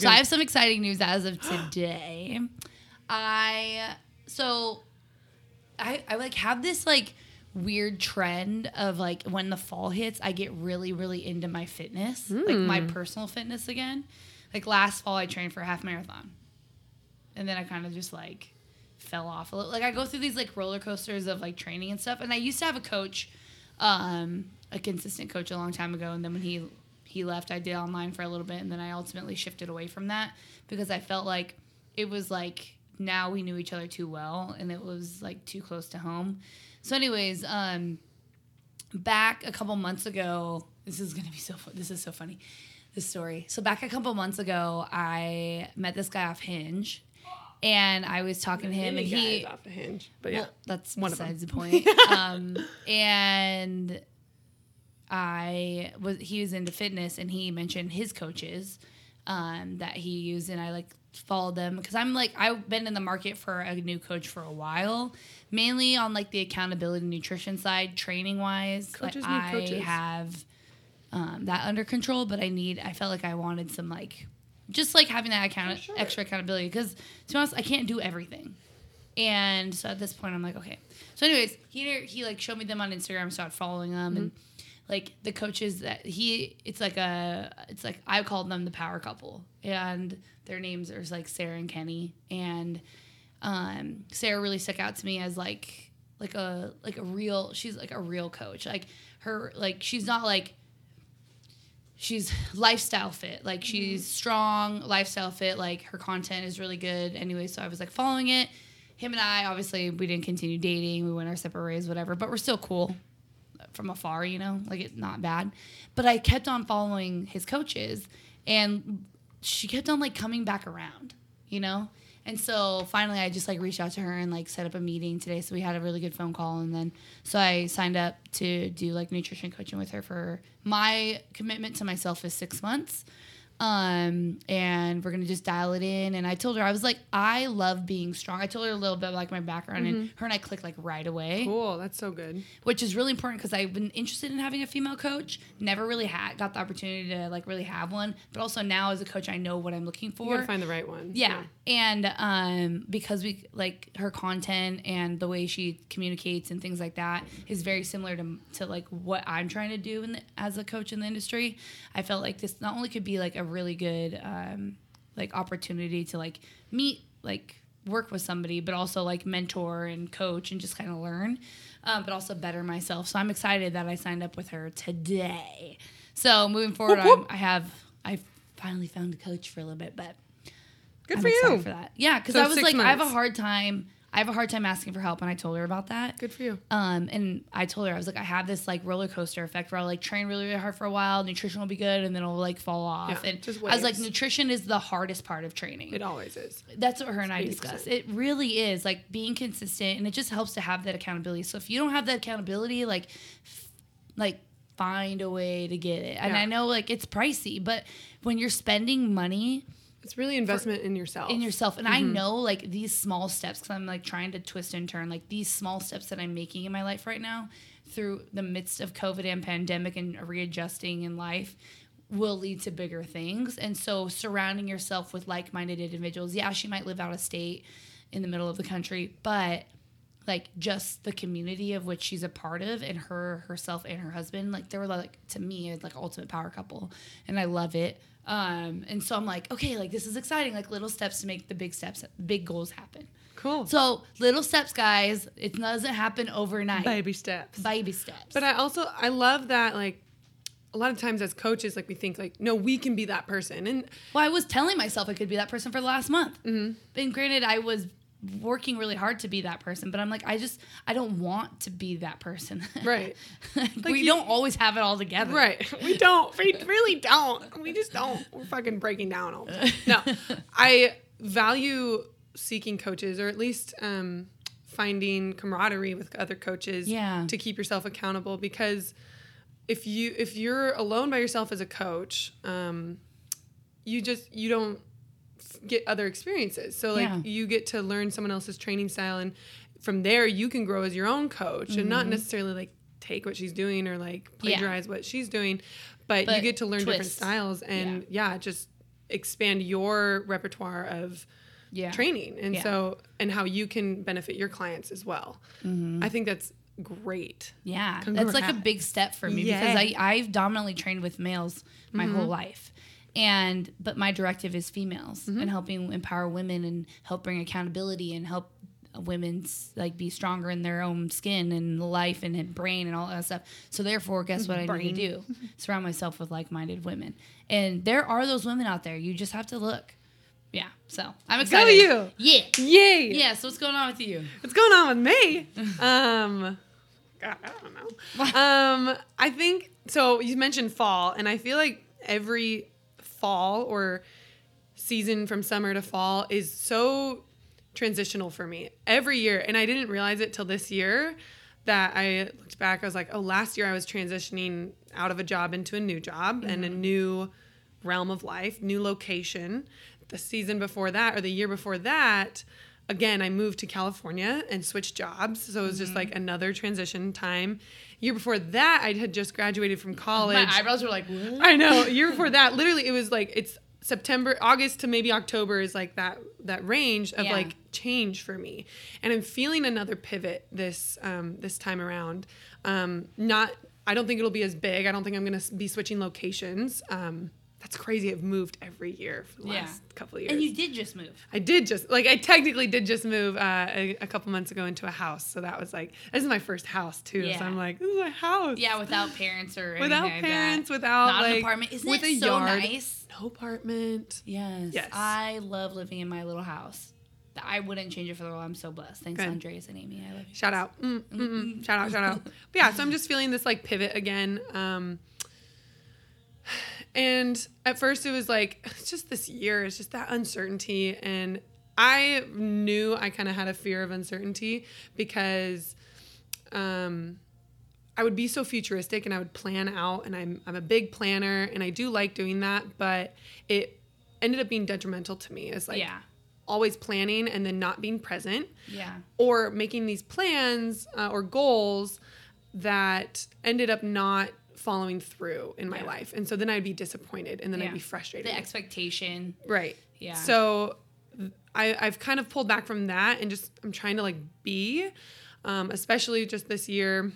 So I have some exciting news as of today. I so I I like have this like weird trend of like when the fall hits, I get really really into my fitness, like my personal fitness again. Like last fall, I trained for a half marathon, and then I kind of just like fell off a little. Like I go through these like roller coasters of like training and stuff. And I used to have a coach, um, a consistent coach a long time ago, and then when he he left, I did online for a little bit, and then I ultimately shifted away from that because I felt like it was like now we knew each other too well, and it was like too close to home. So, anyways, um, back a couple months ago, this is gonna be so fun. This is so funny. This story. So back a couple months ago, I met this guy off Hinge, and I was talking to him, and he off the hinge. But yeah. well, that's one besides the point. um, and I was he was into fitness, and he mentioned his coaches um, that he used, and I like followed them because I'm like I've been in the market for a new coach for a while, mainly on like the accountability nutrition side, training wise. Coaches like, I coaches. have um, that under control, but I need I felt like I wanted some like just like having that account sure. extra accountability because to be honest, I can't do everything. And so at this point, I'm like, okay. So, anyways, he he like showed me them on Instagram, started following them, and like the coaches that he, it's like a, it's like I called them the power couple, and their names are like Sarah and Kenny, and um, Sarah really stuck out to me as like like a like a real, she's like a real coach, like her like she's not like she's lifestyle fit. Like she's strong, lifestyle fit. Like her content is really good. Anyway, so I was like following it. Him and I, obviously, we didn't continue dating. We went our separate ways, whatever. But we're still cool from afar, you know, like it's not bad. But I kept on following his coaches, and she kept on like coming back around, you know. And so finally, I just like reached out to her and like set up a meeting today. So we had a really good phone call, and then so I signed up to do like nutrition coaching with her for my commitment to myself is six months. Um, and we're gonna just dial it in. And I told her I was like, I love being strong. I told her a little bit like my background, and her and I clicked like right away Cool. That's so good. which is really important because I've been interested in having a female coach. Never really had got the opportunity to like really have one, but also now as a coach, I know what I'm looking You for. gotta find the right one. yeah. and um, because we like her content and the way she communicates and things like that is very similar to to like what I'm trying to do in the, as a coach in the industry. I felt like this not only could be like a really good um, like opportunity to like meet like work with somebody, but also like mentor and coach and just kind of learn, um, but also better myself. So I'm excited that I signed up with her today. So moving forward, Whoop, whoop. I'm, I have I finally found a coach for a little bit, but Good I'm for you. for that. Yeah, because So I was like, I have a hard time. I have a hard time asking for help, and I told her about that. Good for you. Um, and I told her I was like, I have this like roller coaster effect where I'll like train really, really hard for a while, nutrition will be good, and then it'll like fall off. Yeah, and I was like, nutrition is the hardest part of training. It always is. That's what her and I 80%. discussed. It really is like being consistent, and it just helps to have that accountability. So if you don't have that accountability, like, f- like find a way to get it. And Yeah. I know like it's pricey, but when you're spending money It's really investment in yourself. in yourself, and I Mm-hmm. know like these small steps because I'm like trying to twist and turn like these small steps that I'm making in my life right now through the midst of COVID and pandemic and readjusting in life will lead to bigger things. And so surrounding yourself with like-minded individuals. Yeah, she might live out of state in the middle of the country, but like just the community of which she's a part of and her herself and her husband like they were like to me like ultimate power couple and i love it um and so i'm like okay like this is exciting like little steps to make the big steps big goals happen cool. so little steps guys it doesn't happen overnight baby steps. baby steps But I also I love that like a lot of times as coaches like we think like no we can be that person and well i was telling myself i could be that person for the last month mm-hmm. and granted i was working really hard to be that person but i'm like i just i don't want to be that person. Right. Like, we you- don't always have it all together. Right. We don't. We really don't. We just don't. We're fucking breaking down all the time. No. I value seeking coaches or at least um, finding camaraderie with other coaches Yeah. to keep yourself accountable because if you if you're alone by yourself as a coach um, you just you don't get other experiences so like Yeah. you get to learn someone else's training style and from there you can grow as your own coach and not necessarily like take what she's doing or like Mm-hmm. Yeah. plagiarize what she's doing but, you get to learn different styles and yeah, just expand your repertoire of Yeah. training and Yeah. so and how you can benefit your clients as well. Mm-hmm. I think that's great. Yeah, that's like a big step for me Yeah. because I I've dominantly trained with males my whole life, and but my directive is females and helping empower women and help bring accountability and help women's like be stronger in their own skin and life and brain and all that stuff. So therefore, guess what I need to do? Surround myself with like-minded women, and there are those women out there. You just have to look. Yeah, so I'm excited. you. Yeah. Yay! Yeah, so what's going on with you? What's going on with me? Um, God, I don't know. Um, I think so. You mentioned fall, and I feel like every fall or season from summer to fall is so transitional for me every year, and I didn't realize it till this year that I looked back. I was like, oh, last year I was transitioning out of a job into a new job and a mm-hmm. new realm of life, new location. The season before that, or the year before that, again, I moved to California and switched jobs. So it was just mm-hmm. like another transition time. Year before that, I had just graduated from college. My eyebrows were like, what? I know. Year before that, literally, it was like it's September, August to maybe October is like that that range of Yeah. like change for me, and I'm feeling another pivot this um, this time around. Um, not, I don't think it'll be as big. I don't think I'm gonna be switching locations. Um, that's crazy. I've moved every year for the Yeah. last couple of years. And you did just move. I did just like I technically did just move uh, a, a couple months ago into a house, so that was like this is my first house too. Yeah. So I'm like, this is my house. Yeah, without parents or without anything like that. parents, without Not an like apartment. Isn't with it a so yard. nice? No apartment. Yes. Yes. I love living in my little house. I wouldn't change it for the world. I'm so blessed. Thanks, Good. Andreas and Amy. I love you. Shout out. Mm, mm, mm. Shout out, shout out. But yeah, so I'm just feeling this like pivot again. Um, and at first it was like, it's just this year, it's just that uncertainty. And I knew I kind of had a fear of uncertainty because um, I would be so futuristic and I would plan out and I'm, I'm a big planner and I do like doing that, but it ended up being detrimental to me as like yeah. always planning and then not being present Yeah. or making these plans uh, or goals that ended up not following through in my Yeah. life. And so then I'd be disappointed and then Yeah. I'd be frustrated. The expectation. right. Yeah. So I, I've kind of pulled back from that and just I'm trying to like be, um, especially just this year.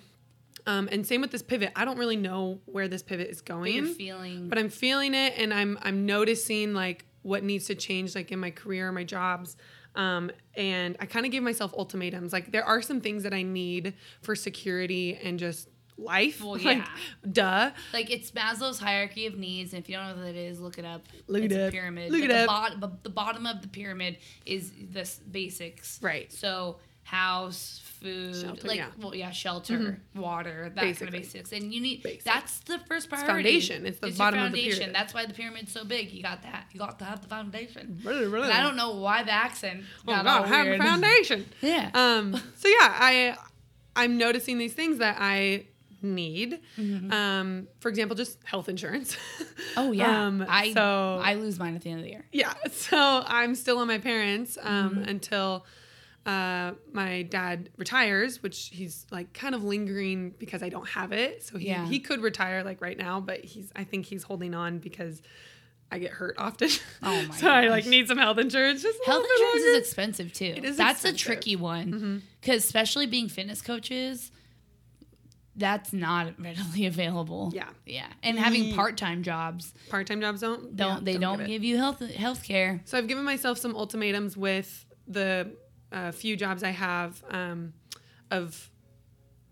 Um, and same with this pivot. I don't really know where this pivot is But going feeling. but I'm feeling it and I'm I'm noticing like what needs to change like in my career, my jobs. Um, and I kind of gave myself ultimatums. Like there are some things that I need for security and just life. Well, like yeah. duh. like it's Maslow's hierarchy of needs, and if you don't know what that is, look it up. Look it's it a up. pyramid. Look but it the, up. but the bottom of the pyramid is the basics. Right. So house, food, Shelter, like yeah. Mm-hmm. well, yeah, shelter, water, that kind of basics, and you need Basic. that's the first priority. foundation. It's the your bottom of the foundation. pyramid. That's why the pyramid's so big. You got that. You got to have the foundation. Really, really. And I don't know why the accent. Oh got God, all have a foundation. Yeah. Um. So yeah, I I'm noticing these things that I need. Um. For example, just health insurance. Oh yeah. Um. I so I lose mine at the end of the year. Yeah, so I'm still on my parents um, Mm-hmm. until uh, my dad retires, which he's like kind of lingering because I don't have it. So he, Yeah. he could retire like right now, but he's I think he's holding on because I get hurt often. Oh my so I like need some health insurance. Just Health insurance is expensive too. It is That's a expensive. Mm-hmm. tricky one because especially being fitness coaches, that's not readily available. Yeah. yeah, and having part time jobs part time jobs don't don't yeah, they don't, give it. give you health health care. So I've given myself some ultimatums with the uh, few jobs I have um, of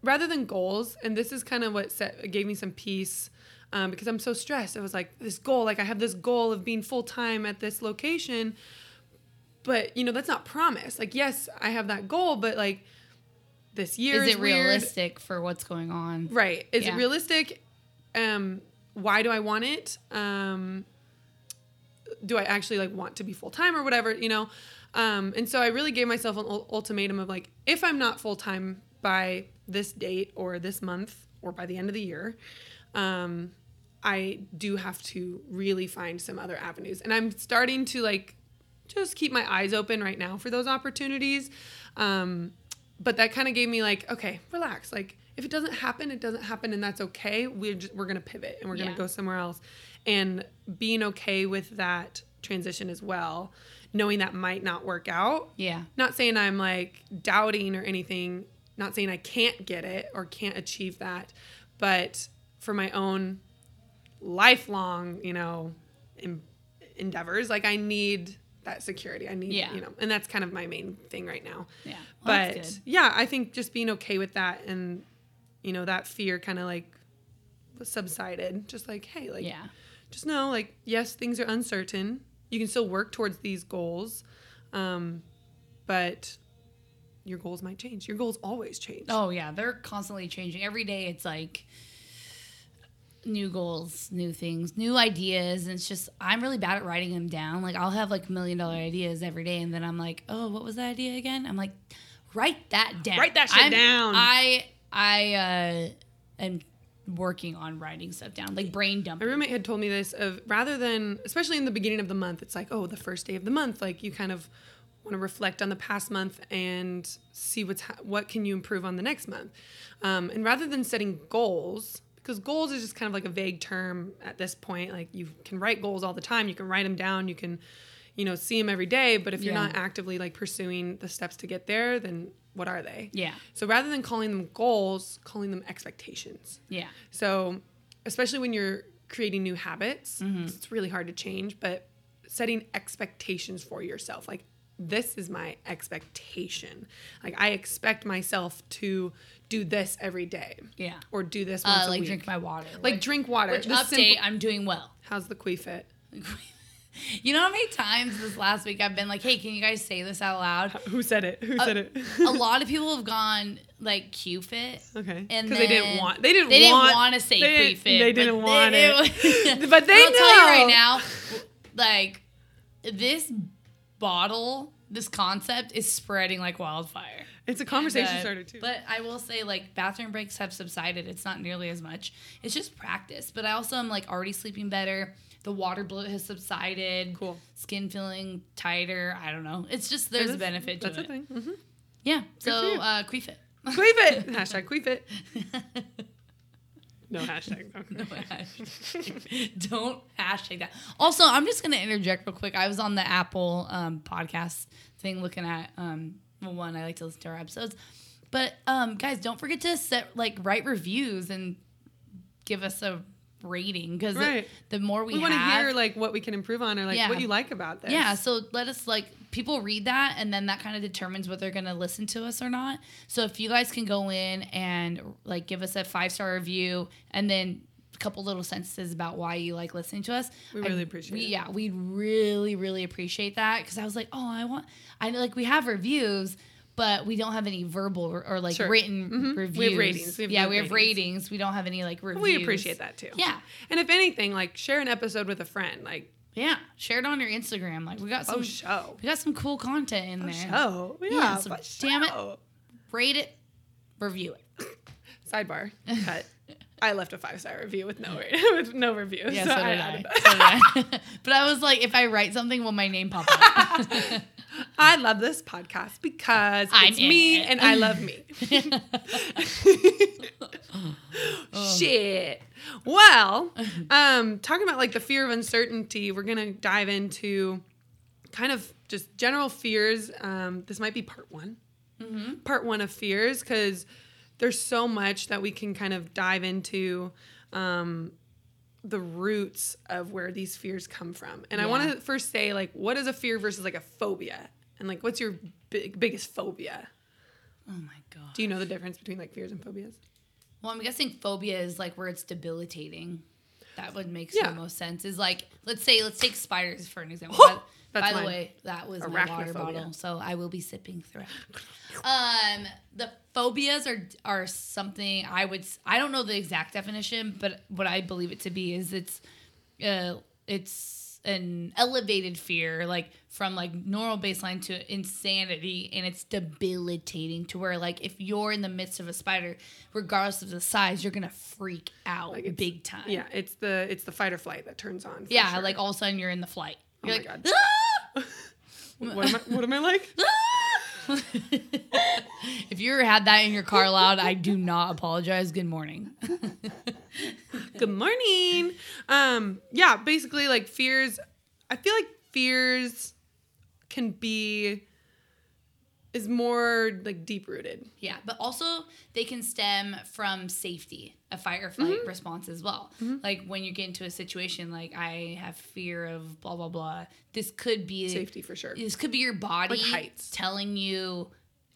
rather than goals, and this is kind of what set, gave me some peace um, because I'm so stressed. It was like this goal, like I have this goal of being full time at this location, but you know that's not promised. Like yes, I have that goal, but like this year Is is, it weird. realistic for what's going on? Right. Is Yeah. it realistic? Um, why do I want it? Um, do I actually like want to be full time or whatever, you know? Um, and so I really gave myself an ul- ultimatum of like, if I'm not full time by this date or this month or by the end of the year, um, I do have to really find some other avenues. And I'm starting to like just keep my eyes open right now for those opportunities. Um, but that kind of gave me like, okay, relax. Like if it doesn't happen, it doesn't happen, and that's okay. We're just, we're gonna pivot and we're gonna Yeah. go somewhere else. And being okay with that transition as well, knowing that might not work out. Yeah. Not saying I'm like doubting or anything, not saying I can't get it or can't achieve that, but for my own lifelong, you know, em- endeavors, like I need that security. I need, Yeah. you know, and that's kind of my main thing right now. Yeah. Well, but yeah, I think just being okay with that and, you know, that fear kind of like subsided. Just like, hey, like, Yeah. just know, like, yes, things are uncertain. You can still work towards these goals, um, but your goals might change. Your goals always change. Oh yeah, they're constantly changing. Every day it's like new goals, new things, new ideas, and it's just I'm really bad at writing them down. Like I'll have like million dollar ideas every day, and then I'm like, oh, what was that idea again? I'm like, write that down. Write that shit I'm- down. I I uh, am working on writing stuff down, like brain dumping. My roommate had told me this of rather than, especially in the beginning of the month, it's like, oh, the first day of the month, like you kind of want to reflect on the past month and see what's ha- what can you improve on the next month, um, and rather than setting goals, because goals is just kind of like a vague term at this point. Like you can write goals all the time, you can write them down, you can, you know, see them every day. But if you're Yeah. not actively like pursuing the steps to get there, then what are they? Yeah, So rather than calling them goals, calling them expectations. yeah, So, especially when you're creating new habits, Mm-hmm. it's really hard to change, but setting expectations for yourself. Like, this is my expectation. Like, I expect myself to do this every day yeah. or do this once Uh, a like week. drink my water. like, drink water. which update? simple- I'm doing well. how's the quee fit? You know how many times this last week I've been like, "Hey, can you guys say this out loud?" Who said it? Who said it? a lot of people have gone like Q fit. Okay. And Because they didn't want. They didn't. They didn't want, to say they fit. They didn't want they- it. but they I'll know. tell you right now, like this bottle, this concept is spreading like wildfire. It's a conversation uh, starter too. But I will say, like, bathroom breaks have subsided. It's not nearly as much. It's just practice. But I also am like already sleeping better. The water bloat has subsided. Cool. Skin feeling tighter. I don't know. It's just there's a benefit to That's it. a thing. Mm-hmm. Yeah. for So uh, queef it. Queef it. Hashtag queef it. No hashtag. No hashtag. Don't hashtag that. Also, I'm just gonna interject real quick. I was on the Apple um, podcast thing looking at um, well, one. I like to listen to our episodes, but um, guys, don't forget to set like write reviews and give us a rating because Right. the, the more we, we want to hear like what we can improve on or like Yeah. what you like about this. yeah, so let us like people read that and then that kind of determines whether they're going to listen to us or not. So if you guys can go in and like give us a five-star review and then a couple little sentences about why you like listening to us. We really appreciate we, it. Yeah, we'd really really appreciate that cuz I was like, "Oh, I want I like we have reviews but we don't have any verbal or, or like Sure. written Mhm. reviews. We have ratings. We have yeah, we have ratings. ratings. We don't have any like reviews. We appreciate that too. Yeah. And if anything, like share an episode with a friend. Like Yeah, share it on your Instagram. Like we got some oh show. we got some cool content in Oh there. show. Yeah. Yeah, so damn it. Rate it, review it. Sidebar. Cut. I left a five star review with no with no review. Yeah, so so, did I. added So did I. but I was like, if I write something, will my name pop up? I love this podcast because I'm it's me it. and I love me. Shit. Well, um, talking about like the fear of uncertainty, we're gonna dive into kind of just general fears. Um, this might be part one, part one of fears, because there's so much that we can kind of dive into. Um, the roots of where these fears come from. And I want to first say like what is a fear versus like a phobia? And like what's your big, biggest phobia? oh my god. Do you know the difference between like fears and phobias? Well, I'm guessing phobia is like where it's debilitating. That would make Yeah. the most sense. Is like, let's say, let's take spiders for an example. Oh, by by the way, that was my water bottle, so I will be sipping throughout. Um, the phobias are are something I would I don't know the exact definition, but what I believe it to be is it's uh it's an elevated fear like from like normal baseline to insanity and it's debilitating to where like if you're in the midst of a spider regardless of the size you're gonna freak out Like, big time Yeah, it's the it's the fight or flight that turns on. yeah sure. like all of a sudden you're in the flight Oh you're my like God. "Ah!" what am I what am I like? if you ever had that in your car loud i do not apologize good morning Good morning. Um, yeah, basically like fears. I feel like fears can be is more like deep rooted. Yeah, but also they can stem from safety, a fight or flight Mm-hmm. response as well. Like when you get into a situation like I have fear of blah blah blah. This could be Safety for sure. This could be your body Like heights. telling you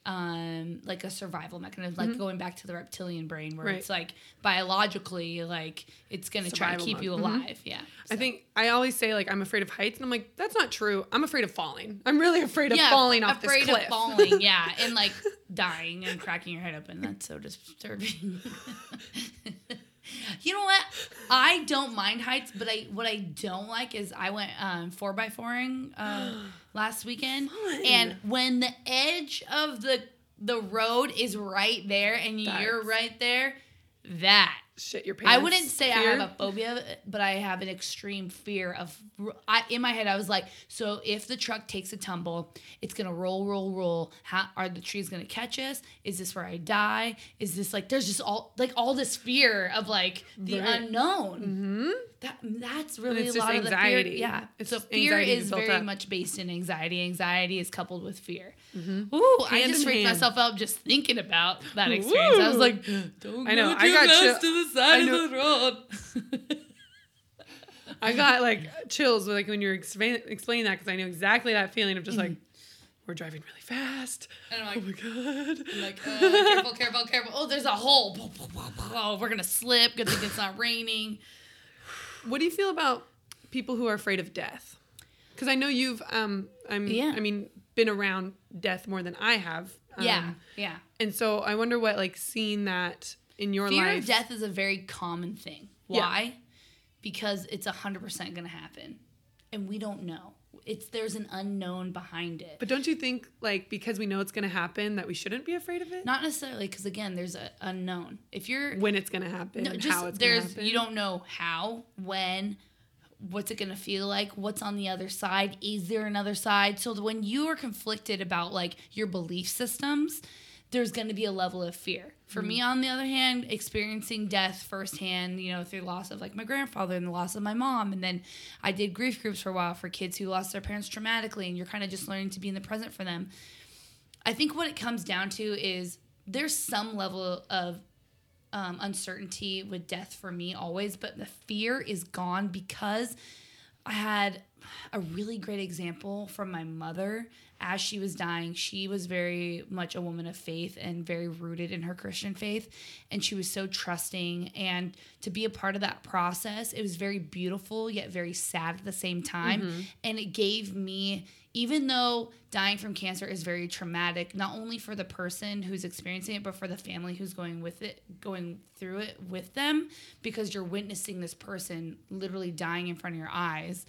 um like a survival mechanism like going back to the reptilian brain where Mm-hmm. Right. it's like biologically like it's going to try to keep mode. you Mhm. alive yeah I think I always say like I'm afraid of heights, and I'm like that's not true. I'm afraid of falling. I'm really afraid of yeah, falling off afraid this cliff. of falling, yeah, and like dying and cracking your head open. That's so disturbing. you know what? I don't mind heights, but I what I don't like is I went um, four by fouring uh, last weekend, Fun. and when the edge of the the road is right there and you're right there, that Shit your pants. I wouldn't say I have a phobia, but I have an extreme fear of. I, in my head, I was like, so if the truck takes a tumble, it's gonna roll, roll, roll. How are the trees gonna catch us? Is this where I die? Is this like there's just all like all this fear of like the Right. unknown. Mhm. That that's really a lot anxiety. of the fear. Yeah, It's so fear is very up. much based in anxiety. Anxiety is coupled with fear. Ooh, I Mm-hmm. Hand just freaked hand. myself out just thinking about that experience. I was like, don't I know, go I got close chill- to the I side of the road. I got like chills like when you were explain, explaining that because I know exactly that feeling of just like we're driving really fast. And I'm Oh like, my god. I'm like uh, careful, careful, careful. Oh, there's a hole. Oh, we're gonna slip. Good thing it's not raining. What do you feel about people who are afraid of death? Because I know you've um I'm Yeah. I mean been around death more than I have. Um, yeah, yeah. And so I wonder what like seeing that in your Fear life. of death is a very common thing. Yeah. Why? Because it's hundred percent gonna happen, and we don't know. It's there's an unknown behind it. But don't you think like because we know it's gonna happen that we shouldn't be afraid of it? Not necessarily because again, there's an unknown. If you're when it's gonna happen no, just how it's gonna there's happen. you don't know how, when, what's it gonna feel like, what's on the other side, is there another side? So when you are conflicted about like your belief systems, there's gonna be a level of fear. For me, Mm-hmm. on the other hand, experiencing death firsthand, you know, through loss of like my grandfather and the loss of my mom, and then I did grief groups for a while for kids who lost their parents traumatically, and you're kind of just learning to be in the present for them. I think what it comes down to is there's some level of um, uncertainty with death for me always, but the fear is gone because I had a really great example from my mother as she was dying. She was very much a woman of faith and very rooted in her Christian faith. And she was so trusting. And to be a part of that process, it was very beautiful, yet very sad at the same time. Mm-hmm. And it gave me, even though dying from cancer is very traumatic, not only for the person who's experiencing it, but for the family who's going with it, going through it with them, because you're witnessing this person literally dying in front of your eyes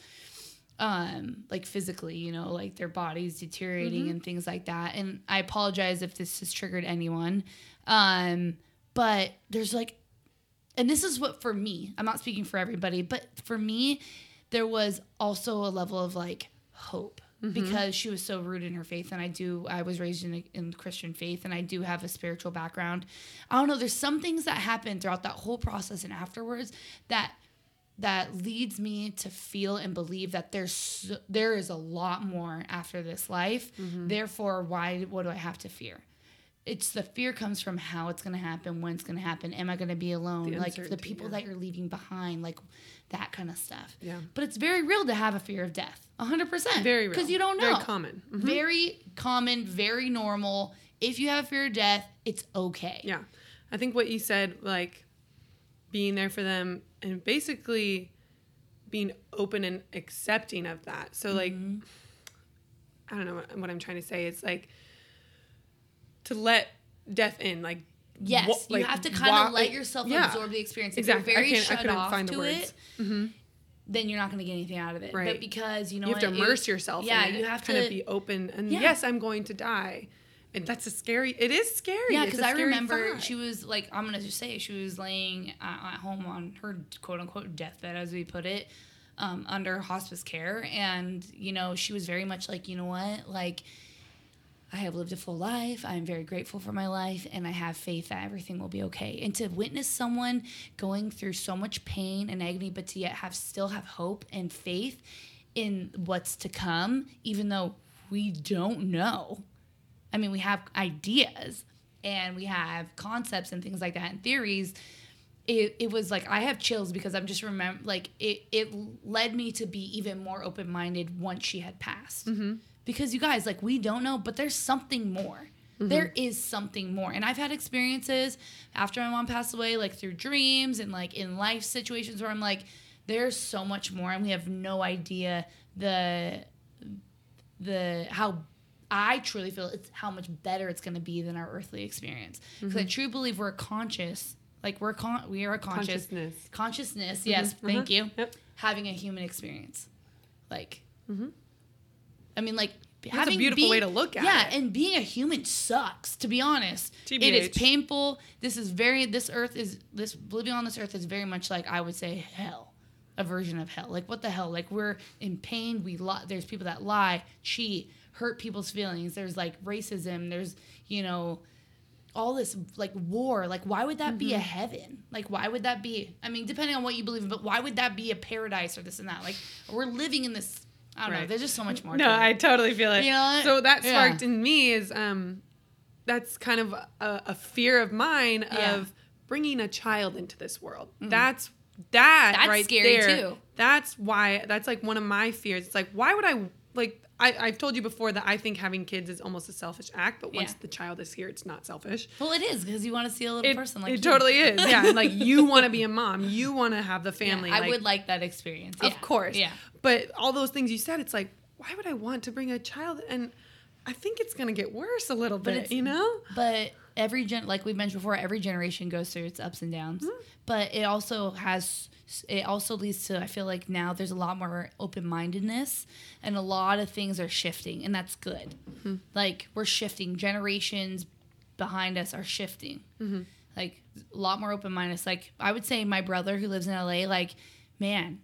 um like physically you know like their bodies deteriorating and things like that. And i apologize if this has triggered anyone. Um but there's like and this is what for me i'm not speaking for everybody but for me there was also a level of like hope because she was so rooted in her faith. And i do i was raised in, a, in christian faith and i do have a spiritual background. I don't know there's some things that happen throughout that whole process and afterwards that that leads me to feel and believe that there's there is a lot more after this life. Mm-hmm. Therefore, why what do I have to fear? It's the fear comes from how it's going to happen, when it's going to happen, am I going to be alone, The like the people yeah. that you're leaving behind, like that kind of stuff. Yeah. But it's very real to have a fear of death. 100%. Very real. Because you don't know. Very common. Mhm. Very common, very normal. If you have a fear of death, it's okay. Yeah. I think what you said, like being there for them and basically being open and accepting of that. So, like, Mm-hmm. I don't know what, what I'm trying to say. It's like to let death in, like, Yes, wa- you like, have to kind wa- of let yourself yeah. absorb the experience. If Exactly. you're very I shut couldn't off find to it, then you're not going to get anything out of it. Right. But because you know You have to what, it- immerse yourself. Yeah, in it, you have kind to of be open. And Yeah. yes, I'm going to die. And that's a scary. It is scary. Yeah, because I remember thought. she was like, I'm gonna just say she was laying at, at home on her quote unquote deathbed, as we put it, um, under hospice care, and you know she was very much like, you know what, like. I have lived a full life. I'm very grateful for my life, and I have faith that everything will be okay. And to witness someone going through so much pain and agony, but to yet have still have hope and faith, in what's to come, even though we don't know. I mean, we have ideas and we have concepts and things like that and theories. It, it was like I have chills because I'm just remember like it it led me to be even more open minded once she had passed. Mm-hmm. Because you guys like we don't know, but there's something more. Mm-hmm. There is something more. And I've had experiences after my mom passed away, like through dreams and like in life situations where I'm like, there's so much more, and we have no idea the the how I truly feel it's how much better it's going to be than our earthly experience. Because I mm-hmm. truly believe we're conscious, like we're con- we are a conscious Consciousness. consciousness. Mm-hmm. Yes, thank uh-huh. you. Yep. Having a human experience, like, mm-hmm. I mean, like that's a beautiful being- way to look at yeah, it. Yeah, and being a human sucks. To be honest, it is painful. This is very. This earth is this living on this earth is very much like I would say hell, a version of hell. Like what the hell? Like we're in pain. We lie. There's people that lie, cheat, hurt people's feelings. There's like racism. There's you know all this like war like why would that be Mm-hmm. a heaven like why would that be i mean depending on what you believe in but why would that be a paradise or this and that like we're living in this i don't know there's just so much more No, to it. I totally feel it. You know? So that Yeah. sparked in me is um, that's kind of a, a fear of mine Yeah. of bringing a child into this world. That's that That's right scary, there. too. That's why. That's like one of my fears. It's like why would I like. I, I've told you before that I think having kids is almost a selfish act, but once Yeah. the child is here, it's not selfish. well it is because you want to see a little It, person like it you. totally is. Yeah. And like you want to be a mom, you want to have the Yeah, family. i like, would like that experience of Yeah. course. yeah But all those things you said, it's like, why would I want to bring a child? And I think it's going to get worse a little bit, it's- you know? but every gen like we've mentioned before every generation goes through its ups and downs Mm-hmm. but it also has it also leads to i feel like now there's a lot more open-mindedness and a lot of things are shifting and that's good Mm-hmm. like we're shifting generations behind us are shifting Mm-hmm. like a lot more open-mindedness like i would say my brother who lives in la like man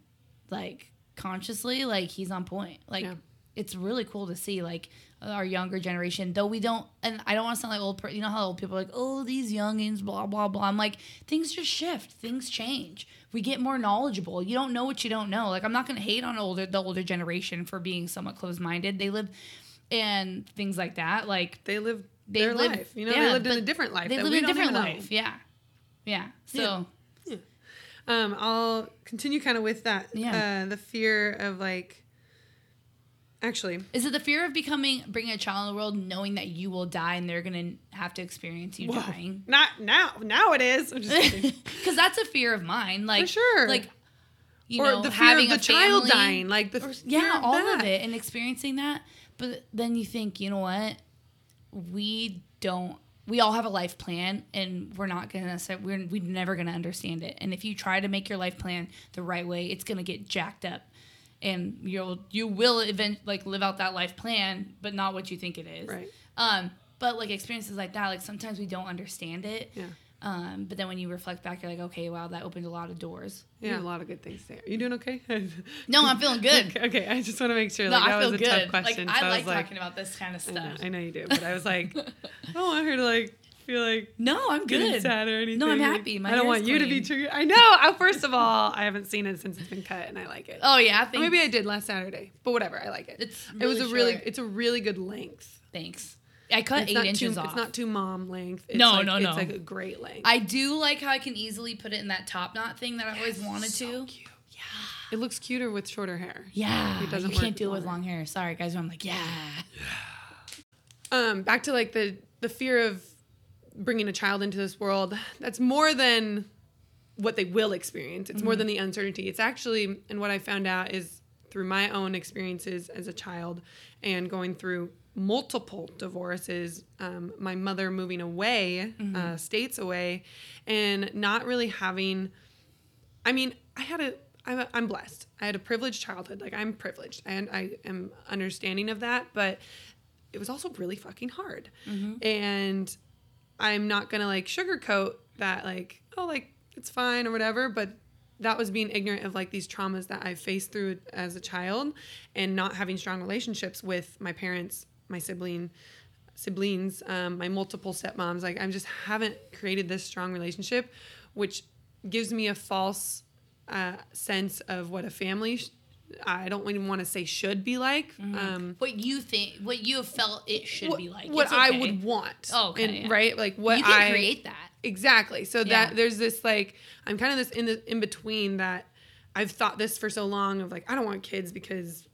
like consciously like he's on point like Yeah. It's really cool to see like our younger generation though we don't and i don't want to sound like old per- you know how old people are like oh these youngins blah blah blah i'm like things just shift things change we get more knowledgeable you don't know what you don't know like i'm not going to hate on older the older generation for being somewhat closed-minded they live and things like that like They live they their live life. You know, yeah, they lived in a different life. they live in a different life yeah yeah so Um, I'll continue kind of with that. Yeah. Uh, the fear of like, actually, is it the fear of becoming bringing a child in the world knowing that you will die and they're going to have to experience you whoa, dying not now. Now it is. I'm just kidding. because that's a fear of mine. Like, For sure. like you or know, the fear having of the a child family, dying. Like the or- yeah, of all that. of it, and experiencing that. But then you think, you know what? We don't. We all have a life plan, and we're not gonna. say- We're we're never gonna understand it. And if you try to make your life plan the right way, it's gonna get jacked up, and you'll you will event like live out that life plan, but not what you think it is. Right. Um, but like experiences like that, like sometimes we don't understand it. Yeah. Um, but then when you reflect back, you're like, okay, wow, that opened a lot of doors. Yeah, a lot of good things there. You doing okay? No, I'm feeling good. okay, okay, I just want to make sure. No, Like, that I feel was a good. tough question. Like I so like talking about this kind of I know, stuff. I know you do, but I was like, I don't want her to like feel like No, I'm good. sad or anything. No, I'm happy. My I don't want you to be clean. triggered. I know. First of all, I haven't seen it since it's been cut, and I like it. Oh yeah, I maybe I did last Saturday, but whatever. I like it. It's it was a really really. It's a really good length. thanks. I cut It's eight inches too, off. It's not too mom length. It's No, like, no, it's like a great length. I do like how I can easily put it in that top knot thing that I always wanted so to. cute. Yeah. It looks cuter with shorter hair. Yeah, It doesn't you can't do it with long hair. Sorry, guys. I'm like, yeah. yeah. um back to like the the fear of bringing a child into this world that's more than what they will experience it's Mm-hmm. more than the uncertainty it's actually and what i found out is through my own experiences as a child and going through multiple divorces um, my mother moving away Mm-hmm. uh, states away and not really having I mean, I had a, I'm, I'm blessed. I had a privileged childhood. Like I'm privileged, and I am understanding of that. But it was also really fucking hard, and I'm not gonna like sugarcoat that. Like, oh, like it's fine or whatever. But that was being ignorant of like these traumas that I faced through as a child, and not having strong relationships with my parents, my sibling siblings, um, my multiple stepmoms. Like I just haven't created this strong relationship, which gives me a false uh, sense of what a family I don't even want to say should be like. Um, what you think, what you have felt it should what, be like. what It's I would want. Oh, okay, And- yeah. right? Like what you can I create that. Exactly. So Yeah. that there's this like I'm kind of this in the in between that I've thought this for so long of like I don't want kids because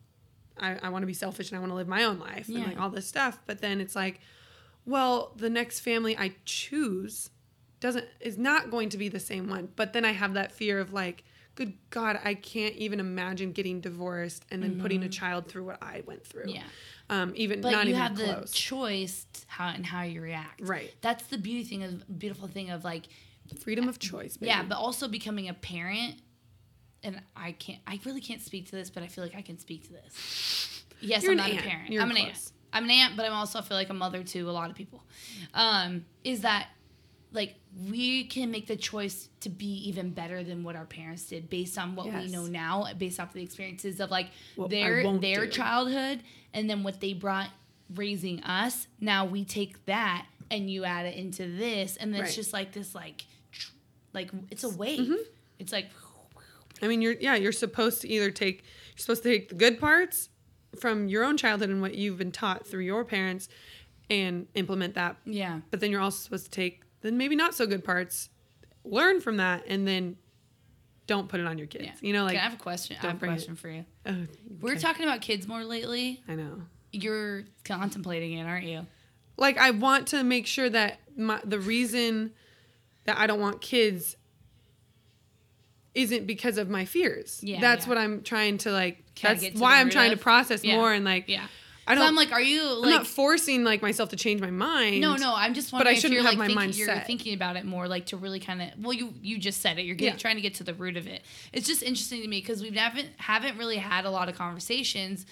I, I want to be selfish and I want to live my own life and like all this stuff. But then it's like, well, the next family I choose doesn't is not going to be the same one. But then I have that fear of like, good God, I can't even imagine getting divorced and then putting a child through what I went through. Mm-hmm. Yeah. Um, even But not you even have close. the choice how and how you react. Right. That's the beauty thing of beautiful thing of like Freedom of choice. Baby. yeah, but also becoming a parent. And I can't. I really can't speak to this, but I feel like I can speak to this. Yes, You're I'm not aunt. a parent. You're I'm an aunt. I'm an aunt, but I'm also I feel like a mother to a lot of people. Um, is that like we can make the choice to be even better than what our parents did based on what we know now, based off the experiences of like I their their do. childhood and then what they brought raising us. Now we take that and you add it into this, and then it's just like this like like it's a wave. Mm-hmm. It's like I mean, you're yeah, you're supposed to either take you're supposed to take the good parts from your own childhood and what you've been taught through your parents and implement that. yeah. But then you're also supposed to take the maybe not so good parts, learn from that, and then don't put it on your kids. Yeah. You know, like Can I have a question? I have a bring it- question for you. uh, We're talking about kids more lately. I know. You're contemplating it, aren't you? Like I want to make sure that my the reason that I don't want kids isn't because of my fears. Yeah, That's yeah. what I'm trying to like. Kinda that's to why I'm trying of. to process Yeah. more and like. Yeah. I so don't. I'm like, are you Like, I'm not forcing like myself to change my mind. no, no. I'm just but wondering I if shouldn't you're have like my thinking, mind you're set. thinking about it more, like to really kind of. Well, you you just said it. You're getting, Yeah. trying to get to the root of it. It's just interesting to me because we haven't haven't really had a lot of conversations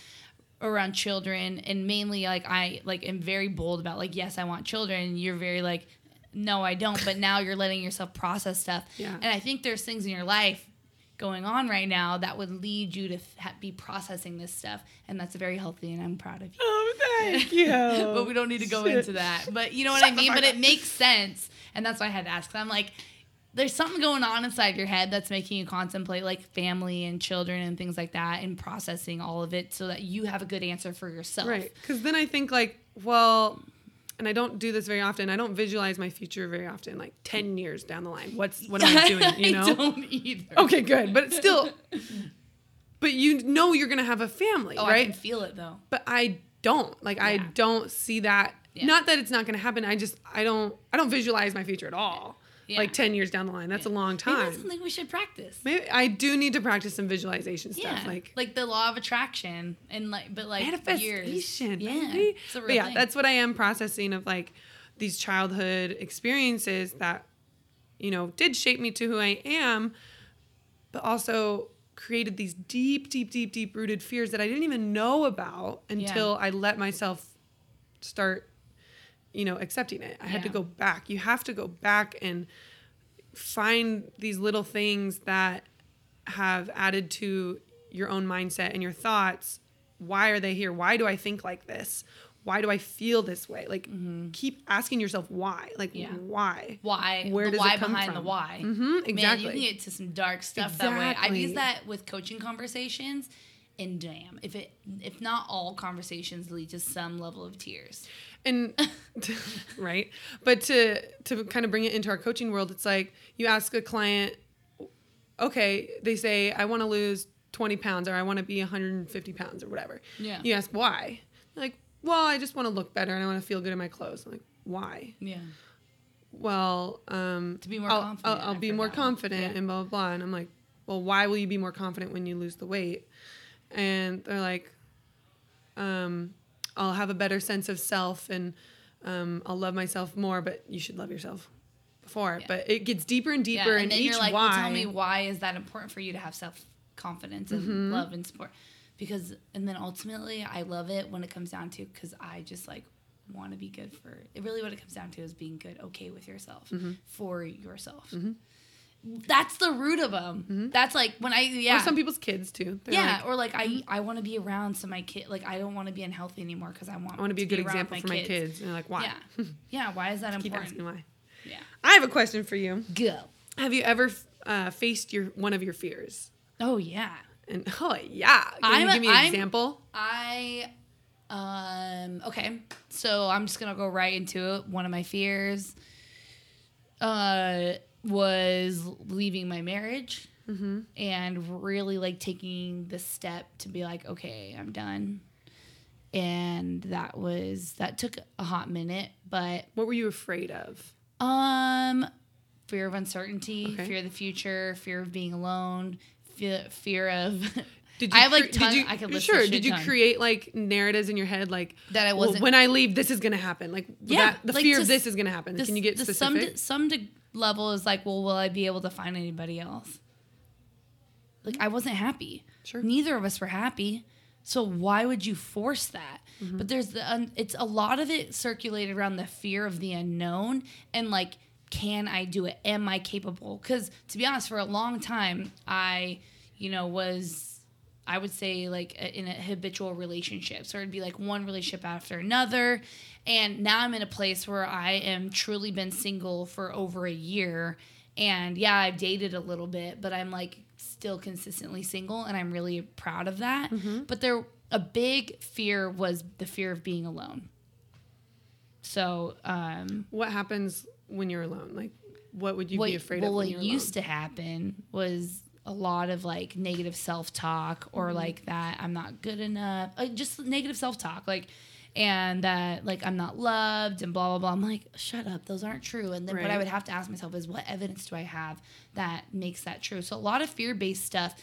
around children, and mainly like I like am very bold about like yes, I want children. And you're very like no, I don't. But now you're letting yourself process stuff. Yeah. And I think there's things in your life going on right now that would lead you to ha- be processing this stuff, and that's very healthy, and I'm proud of you. Oh, thank you. but we don't need to go Shit. into that. But you know what Shut I mean? But it makes sense. And that's why I had to ask I'm like, there's something going on inside your head that's making you contemplate like family and children and things like that and processing all of it so that you have a good answer for yourself. Right. Because then I think like, well, and I don't do this very often. I don't visualize my future very often. Like ten years down the line, what's what am I doing? You know. I don't either. Okay, good. But it's still. But you know you're gonna have a family, Oh, I right? can feel it though. but I don't. Like I don't see that. Yeah. Not that it's not gonna happen. I just I don't I don't visualize my future at all. Yeah. Like ten years down the line. That's a long time. Maybe that's something we should practice. Maybe I do need to practice some visualization stuff. Yeah, Like like the law of attraction and like, but like years. manifestation. Yeah, a real But yeah, thing. that's what I am processing of like these childhood experiences that you know did shape me to who I am, but also created these deep, deep, deep, deep rooted fears that I didn't even know about until I let myself start, you know, accepting it. I had to go back. You have to go back and find these little things that have added to your own mindset and your thoughts. Why are they here? Why do I think like this? Why do I feel this way? Like, keep asking yourself why. Like, Mm-hmm. Yeah. why? why Where the does why it come behind from? the why Mhm, Man, exactly. you can get to some dark stuff that way i've used that with coaching conversations and damn if it if not all conversations lead to some level of tears and right? But to to kind of bring it into our coaching world it's like you ask a client okay they say i want to lose 20 pounds or i want to be 150 pounds or whatever. Yeah. you ask why? They're like well i just want to look better and i want to feel good in my clothes. I'm like why? Yeah. Well um To be more I'll, confident, I'll, I'll be more confident Yeah. and blah blah blah. And i'm like well why will you be more confident when you lose the weight? And they're like um i'll have a better sense of self and um i'll love myself more but you should love yourself before Yeah. but it gets deeper and deeper yeah and, and then each you're like why well, tell me why is that important for you to have self confidence and Mm-hmm. love and support because and then ultimately i love it when it comes down to because i just like want to be good for it really what it comes down to is being good okay with yourself Mm-hmm. for yourself that's the root of them that's like when i yeah. Or some people's kids too. They're yeah, like, or like I I want to be around so my kid like I don't want to be unhealthy anymore because I want i want to be a good example for my kids. And they're like why? Yeah, yeah. Why is that keep important? asking why. Yeah, i have a question for you. Go. have you ever uh, faced your one of your fears? Oh yeah, And oh yeah, can I'm you a- give me an I'm- example? I um okay. So I'm just gonna go right into it. One of my fears uh was leaving my marriage Mm-hmm. and really like taking the step to be like, okay, I'm done. And that was that took a hot minute, but What were you afraid of? um fear of uncertainty, Okay. fear of the future, fear of being alone, fear, fear of Did you I have like cre- ton, did you, I could list sure? Did you ton. create like narratives in your head like That I wasn't- when I leave, this is gonna happen. Like Yeah, that, the like fear of this is gonna happen. Can you get specific? some some level is like, well, will I be able to find anybody else? Like I wasn't happy. Sure. Neither of us were happy. So why would you force that? Mm-hmm. But there's the un- it's a lot of it circulated around the fear of the unknown and like can I do it? Am I capable? Cuz to be honest for a long time I you know was I would say like a- in a habitual relationship. So it'd be like one relationship after another. And now I'm in a place where I am truly been single for over a year. And yeah, I've dated a little bit, but I'm like still consistently single and I'm really proud of that. But there a big fear was the fear of being alone. So, um what happens when you're alone? Like, what would you what, be afraid well, of? When what used to happen was a lot of like negative self talk or Mm-hmm. like that I'm not good enough, like just negative self talk, like and that like I'm not loved and blah blah blah. I'm like, shut up, those aren't true. And then what I would have to ask myself is, what evidence do I have that makes that true? So a lot of fear based stuff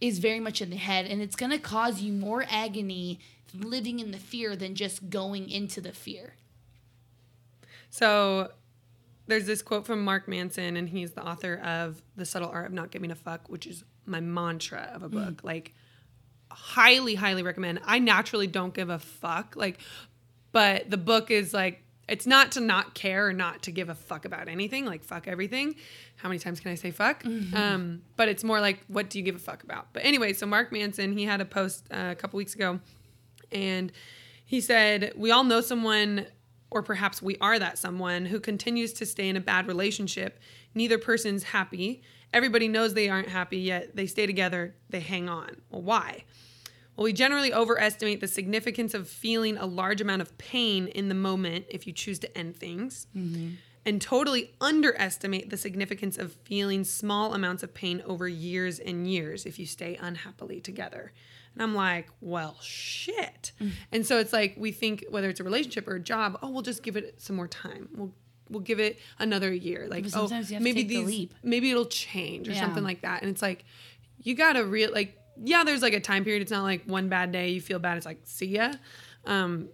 is very much in the head, and it's gonna cause you more agony living in the fear than just going into the fear. So there's this quote from Mark Manson, and he's the author of The Subtle Art of Not Giving a Fuck, which is my mantra of a book. Like, highly, highly recommend. I naturally don't give a fuck. Like, but the book is like, it's not to not care or not to give a fuck about anything. Like, fuck everything. How many times can I say fuck? Um, but it's more like, what do you give a fuck about? But anyway, so Mark Manson, he had a post uh, a couple weeks ago and he said, We all know someone, or perhaps we are that someone, who continues to stay in a bad relationship. Neither person's happy. Everybody knows they aren't happy, yet they stay together, they hang on. Well, why? Well, we generally overestimate the significance of feeling a large amount of pain in the moment if you choose to end things, mm-hmm. and totally underestimate the significance of feeling small amounts of pain over years and years if you stay unhappily together. And I'm like, well, shit. And so it's like we think whether it's a relationship or a job, oh, we'll just give it some more time. We'll we'll give it another year. Like, oh, you have to maybe take the leap. maybe it'll change or Yeah. something like that. And it's like, you gotta real like, yeah, there's like a time period. It's not like one bad day you feel bad. It's like, see ya. Um,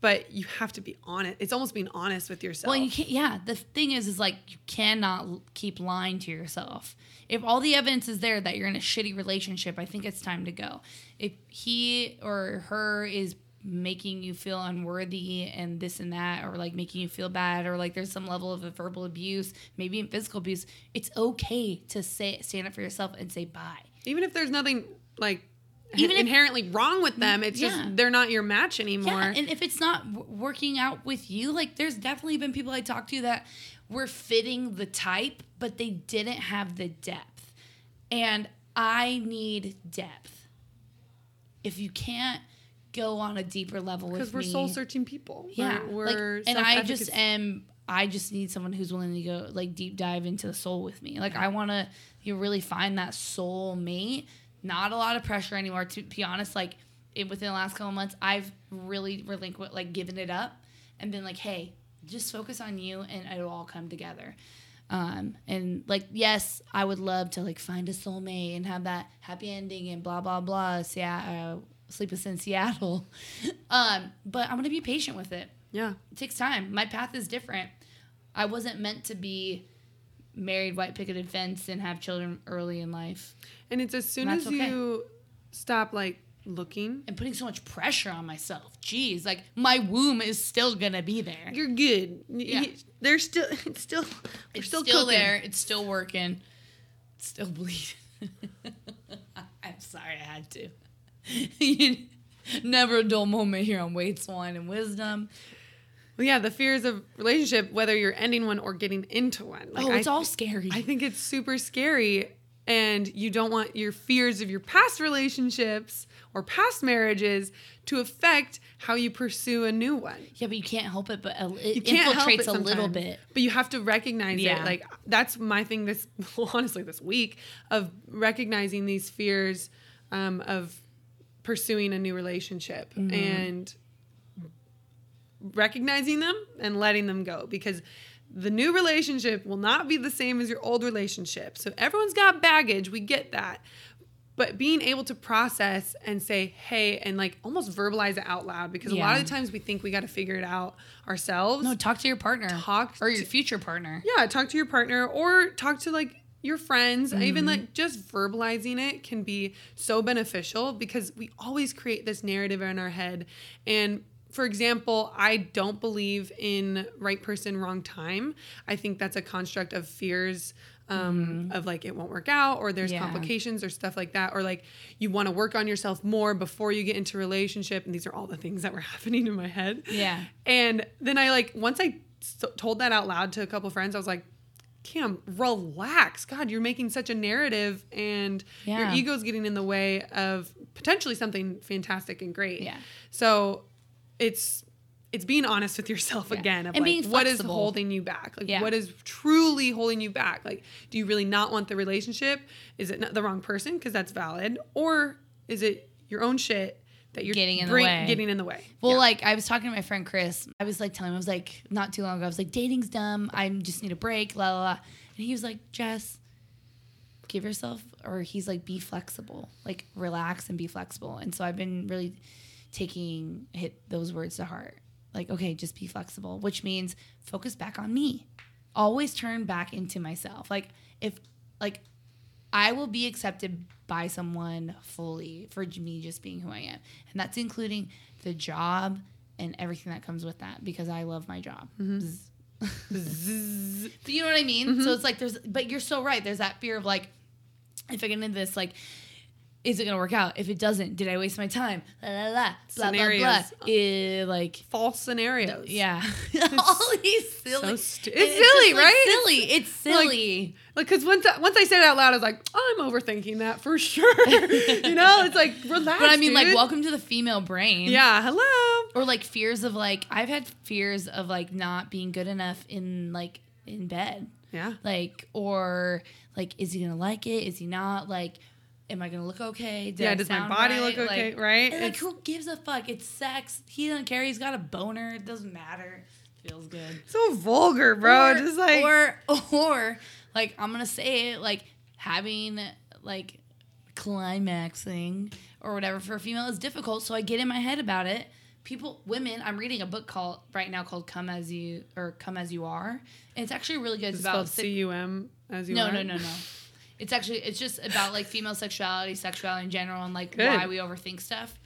but you have to be honest. It's almost being honest with yourself. Well, you can't. Yeah, the thing is, is like you cannot keep lying to yourself. If all the evidence is there that you're in a shitty relationship, I think it's time to go. If he or her is making you feel unworthy and this and that, or like making you feel bad, or like there's some level of verbal abuse, maybe even physical abuse, it's okay to say stand up for yourself and say bye. Even if there's nothing like Even if- inherently wrong with them, it's Yeah. just they're not your match anymore. Yeah, and if it's not w- working out with you, like there's definitely been people I talked to that were fitting the type, but they didn't have the depth. And I need depth. If you can't go on a deeper level with because we're me, soul searching people. yeah, we're, we're and I just am. I just need someone who's willing to go like deep dive into the soul with me. Like I want to, you really find that soul mate. Not a lot of pressure anymore. To be honest, like it, within the last couple months, I've really relinquished, like given it up, and been like, hey, just focus on you, and it'll all come together. Um, and like, yes, I would love to like find a soulmate and have that happy ending and blah blah blah. Seattle, uh, sleepless in Seattle. um, but I'm gonna be patient with it yeah. it takes time. My path is different. I wasn't meant to be married, white picketed fence, and have children early in life. And it's as soon as okay. you stop like looking, And putting so much pressure on myself. Jeez, like my womb is still gonna be there. you're good. Yeah. They're still it's still It's still, still, there. It's still working. It's still bleeding. I'm sorry, I had to. You- Never a dull moment here on Weights, Wine, and Wisdom. Well, yeah, the fears of relationship, whether you're ending one or getting into one. Like, oh, it's I, all scary. I think it's super scary And you don't want your fears of your past relationships or past marriages to affect how you pursue a new one. Yeah, but you can't help it, but it You can't help infiltrates it a little bit. But you have to recognize Yeah. it. Like that's my thing this honestly this week of recognizing these fears um, of pursuing a new relationship Mm-hmm. and recognizing them and letting them go because the new relationship will not be the same as your old relationship. So everyone's got baggage, we get that. But being able to process and say, hey, and like almost verbalize it out loud because a lot of the times we think we got to figure it out ourselves. No, talk to your partner. Talk or your to- future partner. Yeah, talk to your partner or talk to like your friends. Mm-hmm. Even like just verbalizing it can be so beneficial because we always create this narrative in our head. And for example, I don't believe in right person, wrong time. I think that's a construct of fears. Um, of like it won't work out or there's Mm-hmm. Yeah. complications or stuff like that or like you want to work on yourself more before you get into relationship and these are all the things that were happening in my head Yeah. and then I like once I told that out loud to a couple friends, I was like, Cam, relax. God, you're making such a narrative, and your Yeah. ego's getting in the way of potentially something fantastic and great. Yeah. So it's it's being honest with yourself Yeah. again of And like being what is holding you back like Yeah. what is truly holding you back like do you really not want the relationship is it not the wrong person because that's valid or is it your own shit that you're Getting in the way. getting in the way Well, Yeah. like I was talking to my friend Chris. I was like telling him, I was like, not too long ago, I was like, dating's dumb. I just need a break, la la la. And he was like, Jess, give yourself, or he's like, be flexible, like relax and be flexible. And so I've been really taking hit those words to heart. Like, okay, just be flexible, which means focus back on me. Always turn back into myself. Like if like I will be accepted by someone fully for me just being who I am. And that's including the job and everything that comes with that because I love my job. Mm-hmm. But you know what I mean? So mm-hmm. it's like there's but you're so right. There's that fear of like if I get into this like is it gonna work out? If it doesn't, did I waste my time? La la la blah blah blah. Scenarios. Eh, like false scenarios yeah, all these silly. so stu- it's just, silly, like, right? Silly. It's silly. Like, cause once I, once I said it out loud, I was like, I'm overthinking that for sure. you know, it's like relax. but I mean, like, welcome to the female brain. Yeah, hello. or like fears of like I've had fears of like not being good enough in like in bed. Yeah, Like or like is he gonna like it? Is he not? Like am I gonna look okay? Did yeah. I Does my body right? look okay? Like, right? And like who gives a fuck? It's sex. He doesn't care. He's got a boner. It doesn't matter. Feels good. so vulgar, bro. Or- Just like or or like I'm gonna say it like having like climaxing or whatever for a female is difficult. So I get in my head about it. People, women. I'm reading a book called right now called "Come as You" or "Come as You Are," and it's actually really good. It's it's about C U M as you no, are. no, no, no. It's actually it's just about like female sexuality, sexuality in general, and like Good. why we overthink stuff.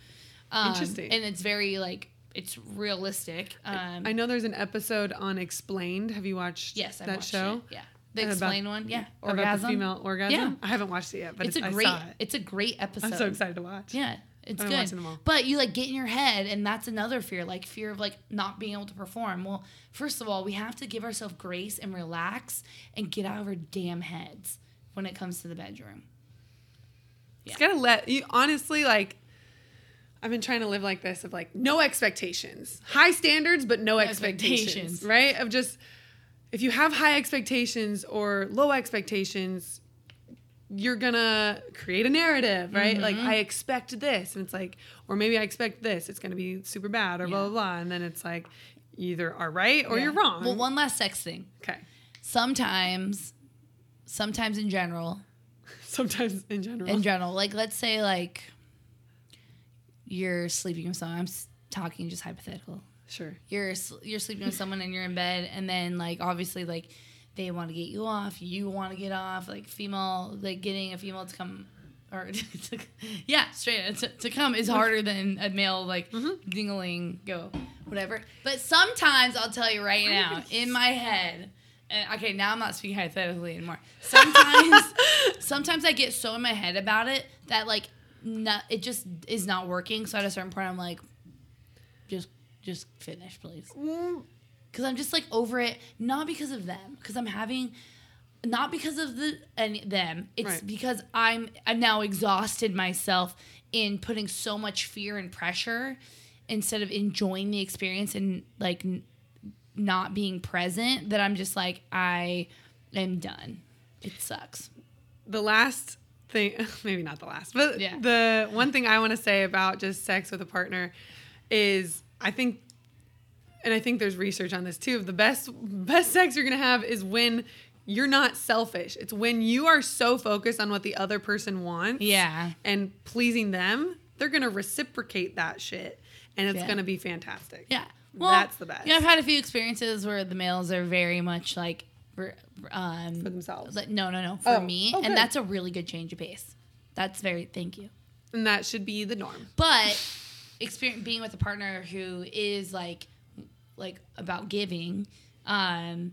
Um, Interesting. And it's very like it's realistic. Um, I know there's an episode on Explained. Have you watched yes, I that watched show? It. Yeah, the About- explain one. Yeah, About orgasm. the female orgasm. Yeah. I haven't watched it yet, but it's it's, a great. it. It's a great episode. I'm so excited to watch. Yeah, it's I've good. watching them all. But you like get in your head, and that's another fear, like fear of like not being able to perform. Well, first of all, we have to give ourselves grace and relax and get out of our damn heads when it comes to the bedroom. It's gotta let you honestly like. I've been trying to live like this of like no expectations, high standards but no expectations, expectations. right? Of just if you have high expectations or low expectations, you're gonna create a narrative, right? Like Mm-hmm. I expect this, and it's like, or maybe I expect this. It's gonna be super bad, or blah blah blah, and then it's like, you either are right or Yeah. you're wrong. Well, one last sex thing. okay. Sometimes, sometimes in general, Sometimes in general, in general, like let's say like you're sleeping with someone. I'm s- talking just hypothetical. sure. You're you're sleeping with someone and you're in bed, and then like obviously like they want to get you off, you want to get off. Like female, like getting a female to come. Or to, yeah, straight to, to come is harder than a male like mm-hmm. dingling go whatever. But sometimes I'll tell you right now in my head, and okay, now I'm not speaking hypothetically anymore. Sometimes, sometimes I get so in my head about it that like, not, it just is not working. So at a certain point, I'm like, just, just finish, please, Mm, because I'm just like over it. Not because of them, because I'm having not because of the and them. It's Right. because I'm I'm now exhausted myself in putting so much fear and pressure instead of enjoying the experience and like n- not being present that I'm just like I am done. It sucks. the last thing maybe not the last but Yeah. the one thing i want to say about just sex with a partner is i think and i think there's research on this too the best best sex you're gonna have is when you're not selfish it's when you are so focused on what the other person wants Yeah. and pleasing them they're gonna reciprocate that shit and it's Yeah. gonna be fantastic Yeah. That's the best. Yeah, I've had a few experiences where the males are very much like for, um, for themselves like, no, no, no, for Oh. me, Oh, and that's a really good change of pace. That's very thank you. and that should be the norm But experience being with a partner who is like like about giving, um,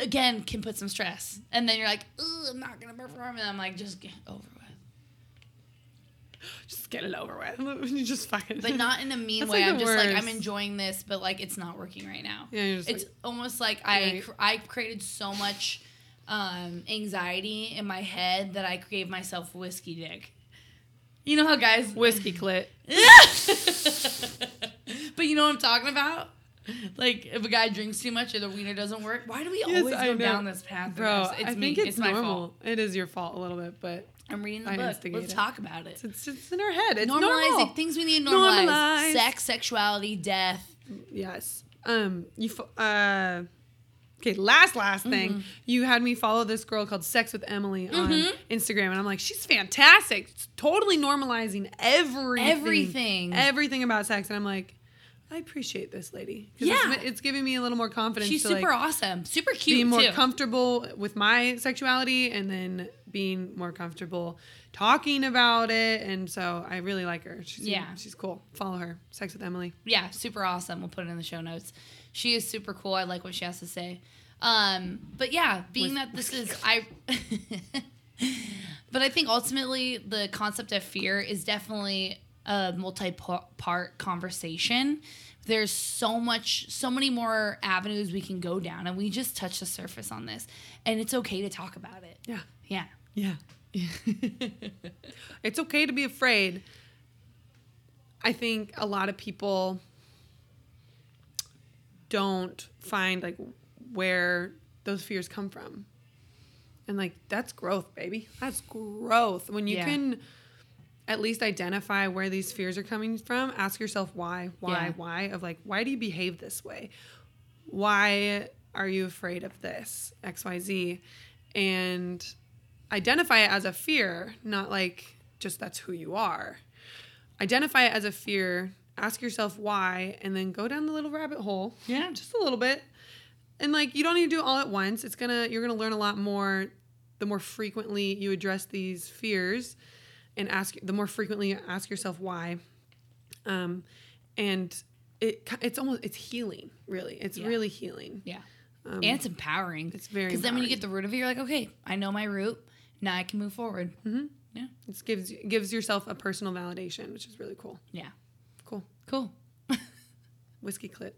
again can put some stress, and then you're like, Ugh, I'm not gonna perform, and I'm like, just get over with. just get it over with you just fucking But not in a mean way. like I'm just like I'm enjoying this, but like it's not working right now. Yeah, you're just it's like- almost like I cr- I created so much um, anxiety in my head that I gave myself whiskey dick. You know how guys whiskey clit but you know what I'm talking about? Like if a guy drinks too much or the wiener doesn't work, why do we Yes, always I go know. down this path? Bro, it's I me. think it's, it's my normal. fault. It is your fault a little bit, but I'm reading the I book. Let's it. talk about it. it's, it's in our head. It's Normalizing normal. things we need to normalize. Normalize. Sex, sexuality, death. Yes. Um. You. fo- Uh. Okay. Last last thing. Mm-hmm. You had me follow this girl called Sex with Emily on Instagram, and I'm like, she's fantastic. It's totally normalizing everything. Everything. Everything about sex, and I'm like, I appreciate this lady. Yeah. It's, it's giving me a little more confidence. She's super like, awesome. Super cute Being more too. comfortable with my sexuality and then being more comfortable talking about it and so i really like her she's Yeah. she's cool follow her sex with emily yeah, super awesome. We'll put it in the show notes. She is super cool. I like what she has to say. Um, but yeah, being Whis- that this is I But I think ultimately the concept of fear is definitely a multi-part conversation. There's so much so many more avenues we can go down and we just touch the surface on this. And it's okay to talk about it. yeah Yeah. yeah it's okay to be afraid i think a lot of people don't find like where those fears come from and like that's growth baby that's growth when you Yeah. can at least identify where these fears are coming from. Ask yourself why why Yeah. why of like why do you behave this way? Why are you afraid of this xyz and identify it as a fear not like just that's who you are. Identify it as a fear ask yourself why and then go down the little rabbit hole Yeah. just a little bit. And like you don't need to do it all at once. It's gonna you're gonna learn a lot more the more frequently you address these fears and ask the more frequently you ask yourself why um and it it's almost it's healing really it's Yeah. really healing Yeah. Um, and it's empowering. it's very Because then when you get the root of it, you're like, okay, I know my root. Now I can move forward. Mhm. Yeah. it gives gives yourself a personal validation which is really cool Yeah. cool Cool. Whiskey clit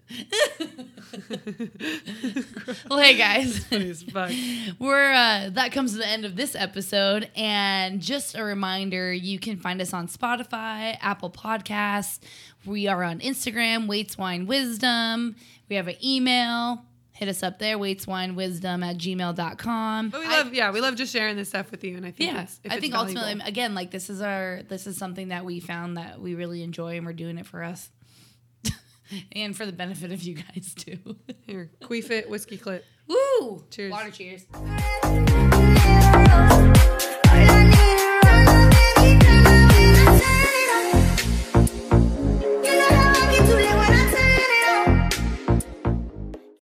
Well, hey guys, as fuck. we're uh, that comes to the end of this episode, and just a reminder, you can find us on Spotify, Apple Podcasts. We are on Instagram, Weights Wine Wisdom. We have an email. Hit us up there, weightswinewisdom at gmail.com. But we I- love, yeah, we love just sharing this stuff with you, and I think yeah, it's, if I think valuable. ultimately, again, like this is our this is something that we found that we really enjoy, and we're doing it for us, and for the benefit of you guys too. here, queef it, whiskey clit. Woo! Cheers. Water cheers.